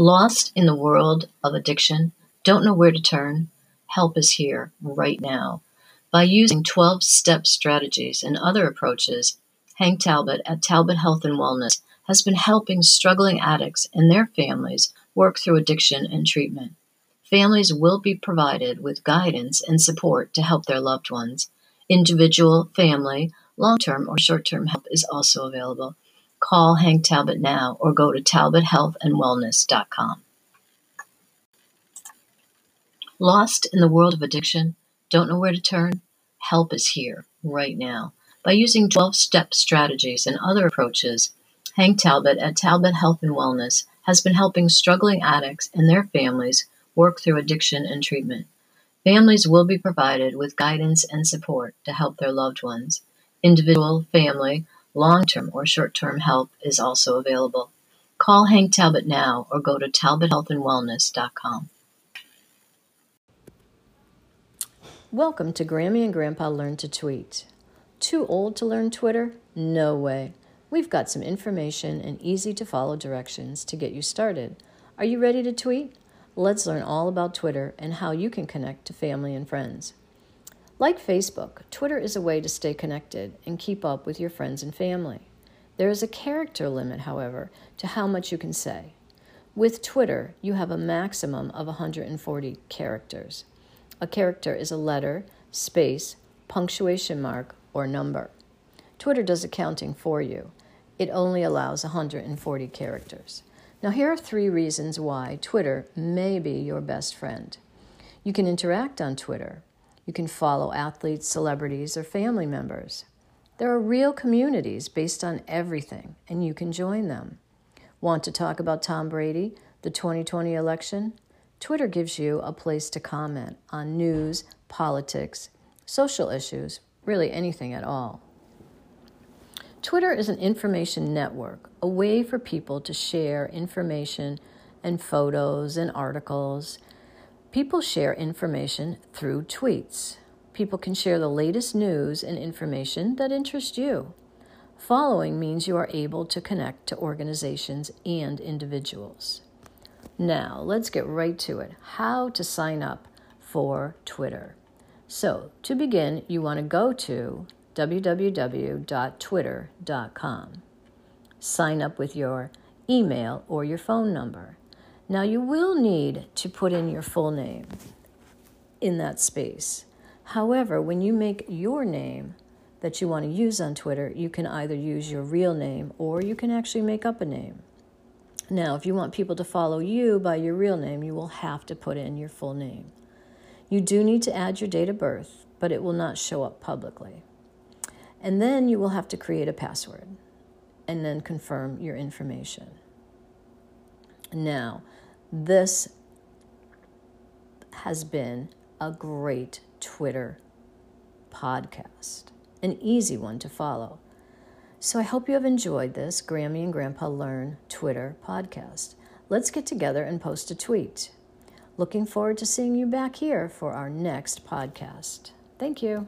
Lost in the world of addiction? Don't know where to turn? Help is here right now. By using 12 step strategies and other approaches, Hank Talbot at Talbot Health and Wellness has been helping struggling addicts and their families work through addiction and treatment. Families will be provided with guidance and support to help their loved ones. Individual, family, long term, or short term help is also available. Call Hank Talbot now or go to talbothealthandwellness.com. Lost in the world of addiction? Don't know where to turn? Help is here right now. By using 12 step strategies and other approaches, Hank Talbot at Talbot Health and Wellness has been helping struggling addicts and their families work through addiction and treatment. Families will be provided with guidance and support to help their loved ones. Individual, family, long term or short term help is also available. Call Hank Talbot now or go to talbothealthandwellness.com. Welcome to Grammy and Grandpa Learn to Tweet. Too old to learn Twitter? No way. We've got some information and easy to follow directions to get you started. Are you ready to tweet? Let's learn all about Twitter and how you can connect to family and friends. Like Facebook, Twitter is a way to stay connected and keep up with your friends and family. There is a character limit, however, to how much you can say. With Twitter, you have a maximum of 140 characters. A character is a letter, space, punctuation mark, or number. Twitter does accounting for you. It only allows 140 characters. Now, here are three reasons why Twitter may be your best friend. You can interact on Twitter. You can follow athletes, celebrities, or family members. There are real communities based on everything, and you can join them. Want to talk about Tom Brady, the 2020 election? Twitter gives you a place to comment on news, politics, social issues, really anything at all. Twitter is an information network, a way for people to share information and photos and articles. People share information through tweets. People can share the latest news and information that interest you. Following means you are able to connect to organizations and individuals. Now, let's get right to it how to sign up for Twitter. So, to begin, you want to go to www.twitter.com. Sign up with your email or your phone number. Now, you will need to put in your full name in that space. However, when you make your name that you want to use on Twitter, you can either use your real name or you can actually make up a name. Now, if you want people to follow you by your real name, you will have to put in your full name. You do need to add your date of birth, but it will not show up publicly. And then you will have to create a password and then confirm your information. Now, this has been a great Twitter podcast, an easy one to follow. So I hope you have enjoyed this Grammy and Grandpa Learn Twitter podcast. Let's get together and post a tweet. Looking forward to seeing you back here for our next podcast. Thank you.